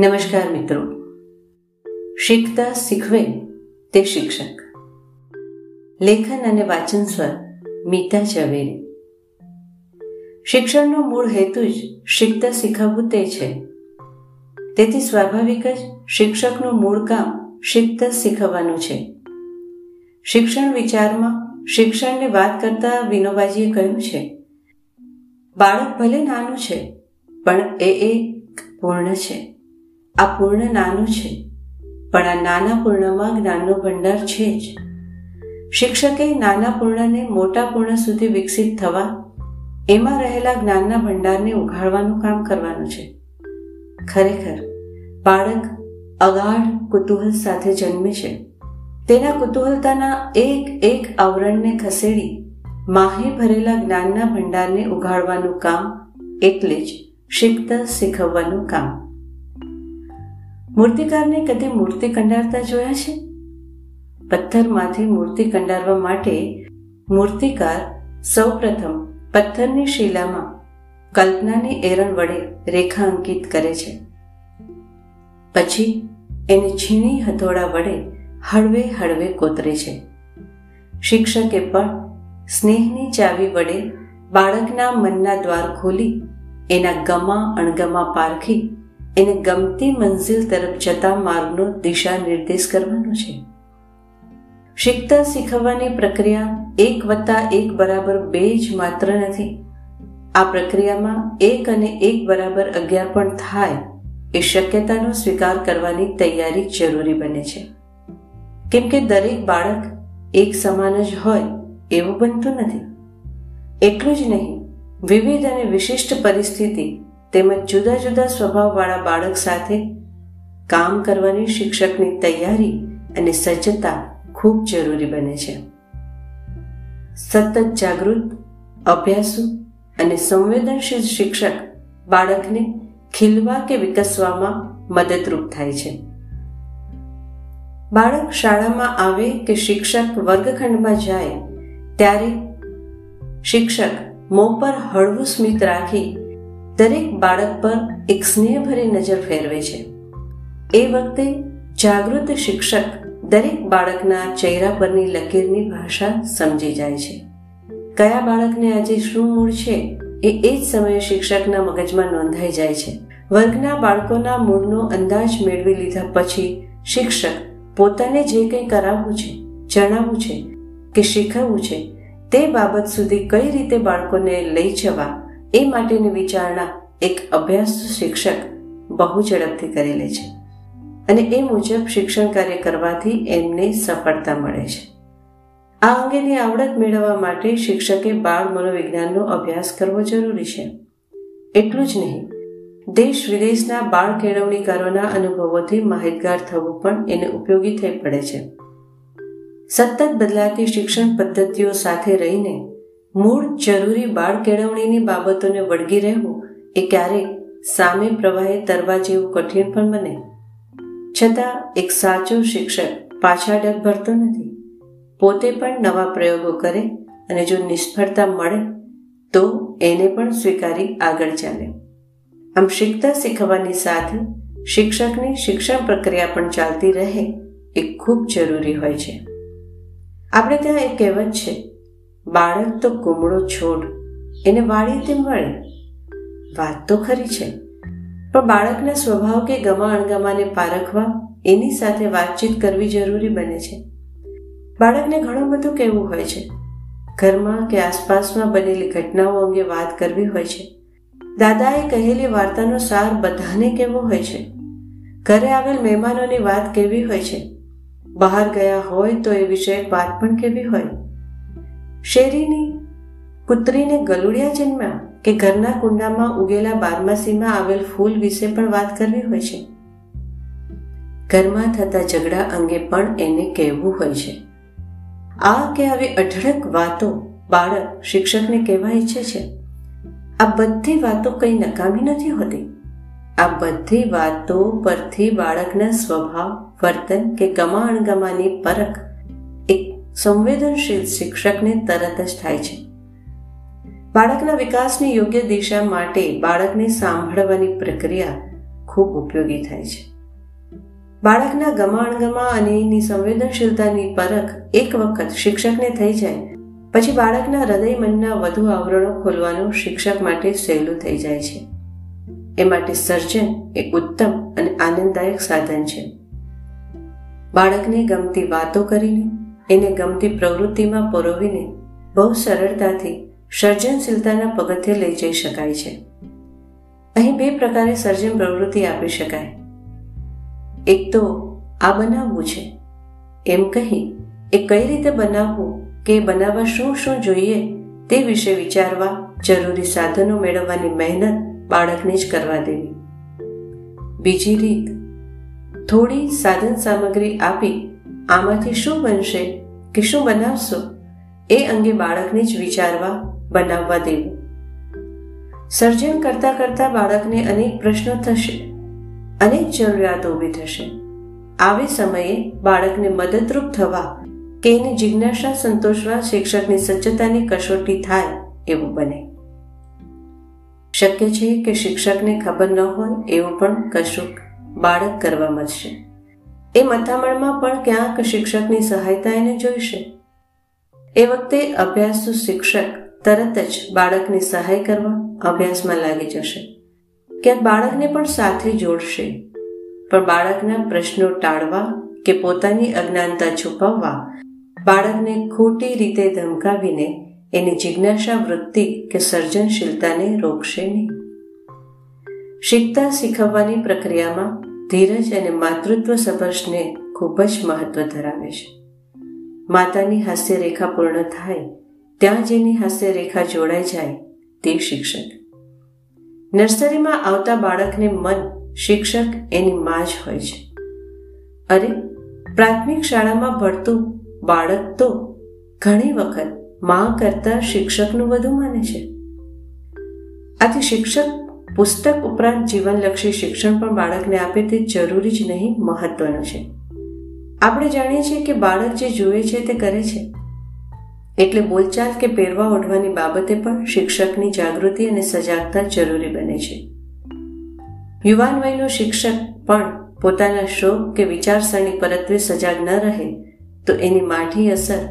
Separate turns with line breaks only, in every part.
નમસ્કાર મિત્રો. શીખતા શીખવે તે શિક્ષક. લેખન અને વાચન સ્વર મીતા ઝવેરી. શિક્ષણનો મૂળ હેતુ જ શીખતા શીખવવું તે છે. તેથી સ્વાભાવિક જ શિક્ષકનું મૂળ કામ શીખતા શીખવવાનું છે. શિક્ષણ વિચારમાં શિક્ષણની વાત કરતા વિનોબાજીએ કહ્યું છે, બાળક ભલે નાનું છે, પણ એ એક પૂર્ણ છે. આ પૂર્ણ નાનું છે, પણ આ નાના પૂર્ણમાં જ્ઞાનનો ભંડાર છે જ. શિક્ષકે નાના પૂર્ણને મોટા પૂર્ણ સુધી વિકસિત થવા, એમાં રહેલા જ્ઞાનના ભંડારને ઉઘાડવાનું કામ કરવાનું છે. ખરેખર, બાળક અગાઢ કુતૂહલ સાથે જન્મે છે. તેના કુતૂહલતાના એક એક આવરણને ખસેડી, માહી ભરેલા જ્ઞાનના ભંડારને ઉઘાડવાનું કામ, એટલે જ શીખતા શીખવવાનું કામ. મૂર્તિકારને કદી મૂર્તિ કંડારતા જોયા છે? પથ્થરમાંથી મૂર્તિ કંડારવા માટે મૂર્તિકાર સૌપ્રથમ પથ્થરની શિલામાં કલ્પનાની એરણ વડે રેખા અંકિત કરે છે. પછી એને છીણી હથોડા વડે હળવે હળવે કોતરે છે. શિક્ષકે પણ સ્નેહની ચાવી વડે બાળકના મનના દ્વાર ખોલી એના ગમા અણગમા પારખી એને ગમતી મંઝિલ તરફ જતા માર્ગનો દિશા નિર્દેશ કરવાનો છે. શીખતા શીખવવાની પ્રક્રિયા એક વત્તા એક બરાબર બે જ માત્ર નથી. આ પ્રક્રિયામાં એક અને એક બરાબર અગિયાર પણ થાય એ શક્યતાનો સ્વીકાર કરવાની તૈયારી જરૂરી બને છે. કેમ કે દરેક બાળક એક સમાન જ હોય એવું બનતું નથી. એટલું જ નહીં, વિવિધ અને વિશિષ્ટ પરિસ્થિતિ તેમજ જુદા જુદા સ્વભાવવાળા બાળક સાથે કામ કરવાની શિક્ષકની તૈયારી અને સજ્જતા ખૂબ જરૂરી બને છે. સતત જાગૃત, અભ્યાસુ અને સંવેદનશીલ શિક્ષક બાળકને ખીલવા કે વિકસવામાં મદદરૂપ થાય છે. બાળક શાળામાં આવે કે શિક્ષક વર્ગખંડમાં જાય, ત્યારે શિક્ષક મોં પર હળવું સ્મિત રાખી દરેક બાળક પર એક સ્નેહભરી નજર ફેરવે છે. એ વખતે જાગૃત શિક્ષક દરેક બાળકના ચહેરા પરની લકીરની ભાષા સમજી જાય છે. કયા બાળકને આજે શું મૂળ છે એ એ જ સમયે શિક્ષકના મગજમાં નોંધાઈ જાય છે. વર્ગના બાળકોના મૂળનો અંદાજ મેળવી લીધા પછી શિક્ષક પોતાને જે કંઈ કરાવવું છે, જણાવવું છે કે શીખવવું છે, તે બાબત સુધી કઈ રીતે બાળકોને લઈ જવા એ માટેની વિચારણા એક અભ્યાસ શિક્ષક બહુ ઝડપથી કરી લે છે. અને એ મુજબ શિક્ષણ કાર્ય કરવાથી એમને સફળતા મળે છે. આ અંગેની આવડત મેળવવા માટે શિક્ષકે બાળ મનોવિજ્ઞાનનો અભ્યાસ કરવો જરૂરી છે. એટલું જ નહીં, દેશ વિદેશના બાળ કેળવણીકારોના અનુભવોથી માહિતગાર થવું પણ એને ઉપયોગી થઈ પડે છે. સતત બદલાતી શિક્ષણ પદ્ધતિઓ સાથે રહીને મૂળ જરૂરી બાળ કેળવણીની બાબતોને વળગી રહેવું એ ક્યારેક સામે પ્રવાહે તરવા જેવું કઠિન પણ બને. છતાં એક સાચો શિક્ષક પાછા ડર ભરતો નથી. પોતે પણ નવા પ્રયોગો કરે અને જો નિષ્ફળતા મળે, તો એને પણ સ્વીકારી આગળ ચાલે. આમ શીખતા શીખવાની સાથે શિક્ષકની શિક્ષણ પ્રક્રિયા પણ ચાલતી રહે એ ખૂબ જરૂરી હોય છે. આપણે ત્યાં એક કહેવત છે બાળક તો કુમળો છોડ. એને વાળી તેમ વળે. વાત તો ખરી છે. પણ બાળકના સ્વભાવ કે ગમા અણગમાને પારખવા એની સાથે વાતચીત કરવી જરૂરી બને છે. બાળકને ઘણું બધું કહેવું હોય છે. ઘરમાં કે આસપાસમાં બનેલી ઘટનાઓ અંગે વાત કરવી હોય છે. દાદાએ કહેલી વાર્તાનો સાર બધાને કેવો હોય છે. ઘરે આવેલ મહેમાનોની વાત કેવી હોય છે. બહાર ગયા હોય તો એ વિશે વાત પણ કેવી હોય. શેરીની પુત્રીને ગલુડિયા જન્મ્યા કે ઘરના કુંડામાં ઉગેલા બારમાસીમાં આવેલ ફૂલ વિશે પણ વાત કરવી હોય છે. ઘરમાં થતા ઝઘડા અંગે પણ એને કહેવું હોય છે. આ કે આવી અઢળક વાતો બાળક શિક્ષકને કહેવા ઈચ્છે છે. આ બધી વાતો કંઈ નકામી નથી હોતી. આ બધી વાતો પરથી બાળકના સ્વભાવ, વર્તન કે ગમા અણગમાની પરખ સંવેદનશીલ શિક્ષકને તરત જ થાય છે. બાળકના વિકાસની યોગ્ય દિશા માટે બાળકને સાંભળવાની પ્રક્રિયા ખૂબ ઉપયોગી થાય છે. બાળકના ગમાણગમા અને એની સંવેદનશીલતાની પરખ એક વખત શિક્ષકને થઈ જાય, પછી બાળકના હૃદય મનના વધુ આવરણો ખોલવાનું શિક્ષક માટે સહેલું થઈ જાય છે. એ માટે સર્જન એ ઉત્તમ અને આનંદદાયક સાધન છે. બાળકને ગમતી વાતો કરીને એને ગમતી પ્રવૃત્તિમાં પરોવીને બહુ સરળતાથી સર્જનશીલતાના પગથિયે લઈ જઈ શકાય છે. અહીં બે પ્રકારે સર્જન પ્રવૃત્તિ આપી શકાય. એક તો આ બનાવવું છે. એમ કહી એ કઈ રીતે બનાવવું, કે બનાવવા શું શું જોઈએ તે વિશે વિચારવા જરૂરી સાધનો મેળવવાની મહેનત બાળકને જ કરવા દેવી. બીજી રીત, થોડી સાધન સામગ્રી આપી આમાંથી શું બનશે કે શું બનાવશો? એ અંગે બાળકને જ વિચારવા, બનાવવા દેવું. સર્જન કરતા કરતા બાળકને અનેક પ્રશ્નો થશે, અનેક જરૂરિયાતો ઊભી થશે. આવી સમયે બાળકને મદદરૂપ થવા કે એની જિજ્ઞાસા સંતોષવા શિક્ષકની સજ્જતાની કસોટી થાય એવું બને. શક્ય છે કે શિક્ષકને ખબર ન હોય એવું પણ કશુંક બાળક કરવા મળશે એ મથામણમાં પણ ક્યાંક શિક્ષકની સહાયતા એને જોઈશે. એ વખતે અભ્યાસુ શિક્ષક તરત જ બાળકની સહાય કરવા અભ્યાસમાં લાગી જશે. ક્યાંક બાળકને પણ સાથે જોડશે. પણ બાળકના પ્રશ્નો ટાળવા કે પોતાની અજ્ઞાનતા છુપાવવા બાળકને ખોટી રીતે ધમકાવીને એની જિજ્ઞાસા, વૃત્તિ કે સર્જનશીલતાને રોકશે નહીં. શીખતા શીખવવાની પ્રક્રિયામાં ધીરજ અને માતૃત્વ સ્પર્શને ખૂબ જ મહત્વ ધરાવે છે. માતાની હાસ્યરેખા પૂર્ણ થાય, ત્યાં જેની હાસ્યરેખા જોડાઈ જાય તે શિક્ષક. નર્સરીમાં આવતા બાળકને મન શિક્ષક એની માં જ હોય છે. અરે, પ્રાથમિક શાળામાં ભણતું બાળક તો ઘણી વખતમાં કરતા શિક્ષકનું વધુ માને છે. આથી શિક્ષક પુસ્તક ઉપરાંત જીવનલક્ષી શિક્ષણ પણ બાળકને આપે તે જરૂરી જ નહીં, મહત્વનું છે. આપણે જાણીએ છીએ કે બાળક જે જુએ છે તે કરે છે. એટલે બોલચાલ કે પહેરવા ઓઢવાની બાબતે પણ શિક્ષકની જાગૃતિ અને સજાગતા જરૂરી બને છે. યુવાન વયનો શિક્ષક પણ પોતાના શોખ કે વિચારસરણી પરત્વે સજાગ ન રહે, તો એની માઠી અસર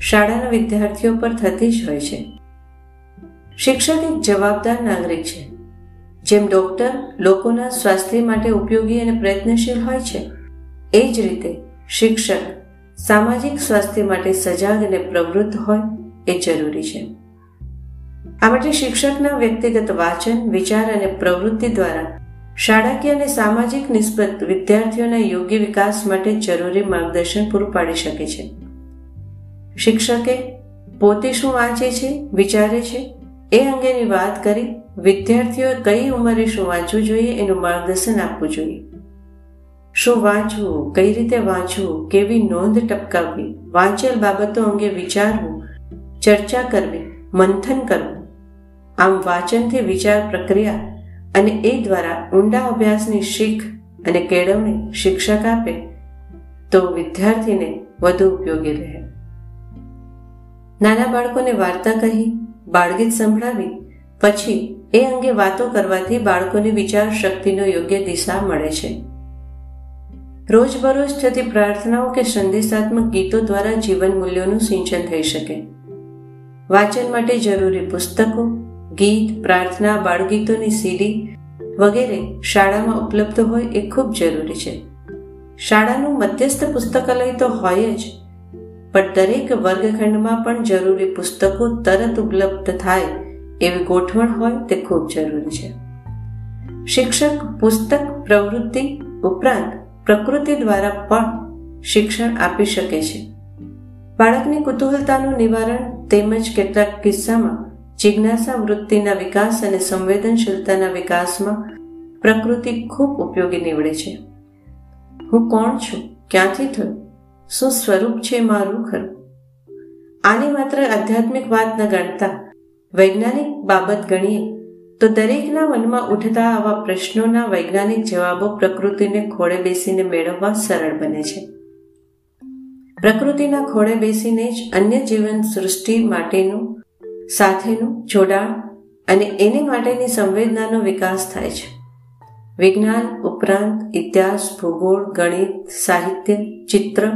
શાળાના વિદ્યાર્થીઓ પર થતી જ હોય છે. શિક્ષક એક જવાબદાર નાગરિક છે. જેમ ડૉક્ટર લોકોના સ્વાસ્થ્ય માટે ઉપયોગી અને પ્રયત્નશીલ હોય છે, એ જ રીતે શિક્ષક સામાજિક સ્વાસ્થ્ય માટે સજાગ અને પ્રવૃત્ત હોય એ જરૂરી છે. આ માટે શિક્ષકના વ્યક્તિગત વાચન, વિચાર અને પ્રવૃત્તિ દ્વારા શાળાકીય અને સામાજિક નિસ્બત વિદ્યાર્થીઓના યોગ્ય વિકાસ માટે જરૂરી માર્ગદર્શન પૂરું પાડી શકે છે. શિક્ષકે પોતે શું વાંચે છે, વિચારે છે એ અંગેની વાત કરી, વિદ્યાર્થીઓએ કઈ ઉંમરે શું વાંચવું જોઈએ? એનું માર્ગદર્શન આપવું જોઈએ. શું વાંચવું? કઈ રીતે વાંચવું? કેવી નોંધ ટપકાવવી? વાંચેલ બાબતો અંગે વિચારવું? ચર્ચા કરવી? મંથન કરવું? આમ વાંચનથી વિચાર પ્રક્રિયા અને એ દ્વારા ઊંડા અભ્યાસની શીખ અને કેળવણી શિક્ષક આપે, તો વિદ્યાર્થીને વધુ ઉપયોગી રહે. નાના બાળકોને વાર્તા કહી બાળગીત સંભળાવી, પછી એ અંગે વાતો કરવાથી બાળકોની વિચાર શક્તિનો યોગ્ય દિશા મળે છે. રોજબરોજ થતી પ્રાર્થનાઓ કે સંદેશાત્મક ગીતો દ્વારા જીવન મૂલ્યોનું સિંચન થઈ શકે. વાંચન માટે જરૂરી પુસ્તકો, ગીત, પ્રાર્થના, બાળગીતોની સીડી વગેરે શાળામાં ઉપલબ્ધ હોય એ ખૂબ જરૂરી છે. શાળાનું મધ્યસ્થ પુસ્તકાલય તો હોય જ પણ દરેક વર્ગખંડમાં પણ જરૂરી પુસ્તકો તરત ઉપલબ્ધ થાય એવી ગોઠવણ હોય તે ખૂબ જરૂરી છે. શિક્ષક પુસ્તક પ્રવૃત્તિ ઉપરાંત પ્રકૃતિ દ્વારા પણ શિક્ષણ આપી શકે છે. બાળકની કુતૂહલતાનું નિવારણ તેમજ કેટલાક કિસ્સામાં જિજ્ઞાસા વૃત્તિના વિકાસ અને સંવેદનશીલતાના વિકાસમાં પ્રકૃતિ ખૂબ ઉપયોગી નીવડે છે. હું કોણ છું? ક્યાંથી થયું? શું સ્વરૂપ છે મારું ખરું આની માત્ર આધ્યાત્મિક વાત ન ગણતા વૈજ્ઞાનિક બાબત ગણીએ, તો દરેકના મનમાં ઉઠતા આવા પ્રશ્નોના વૈજ્ઞાનિક જવાબો પ્રકૃતિને ખોળે બેસીને મેળવવા સરળ બને છે. પ્રકૃતિના ખોળે બેસીને જ અન્ય જીવન સૃષ્ટિ માટેનું, સાથેનું જોડાણ અને એની માટેની સંવેદનાનો વિકાસ થાય છે. વિજ્ઞાન ઉપરાંત ઇતિહાસ, ભૂગોળ, ગણિત, સાહિત્ય, ચિત્ર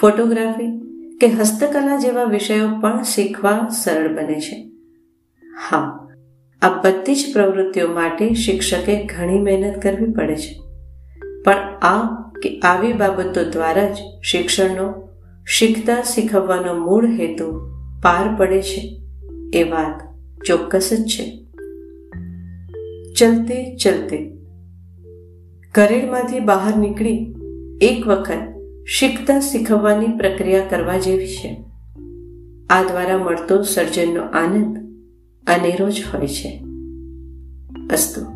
ફોટોગ્રાફી કે હસ્તકલા જેવા વિષયો પણ શીખવા સરળ બને છે. હા, આ બધી જ પ્રવૃત્તિઓ માટે શિક્ષકે ઘણી મહેનત કરવી પડે છે. પણ આ કે આવી બાબતો દ્વારા જ શિક્ષણનો, શીખતા શીખવવાનો મૂળ હેતુ પાર પડે છે એ વાત ચોક્કસ જ છે. ચલતે ચલતે કરેડમાંથી બહાર નીકળી એક વખત શીખતા શીખવવાની પ્રક્રિયા કરવા જેવી છે. આ દ્વારા મળતો સર્જનનો આનંદ અનેરો જ હોય છે. અસ્તુ.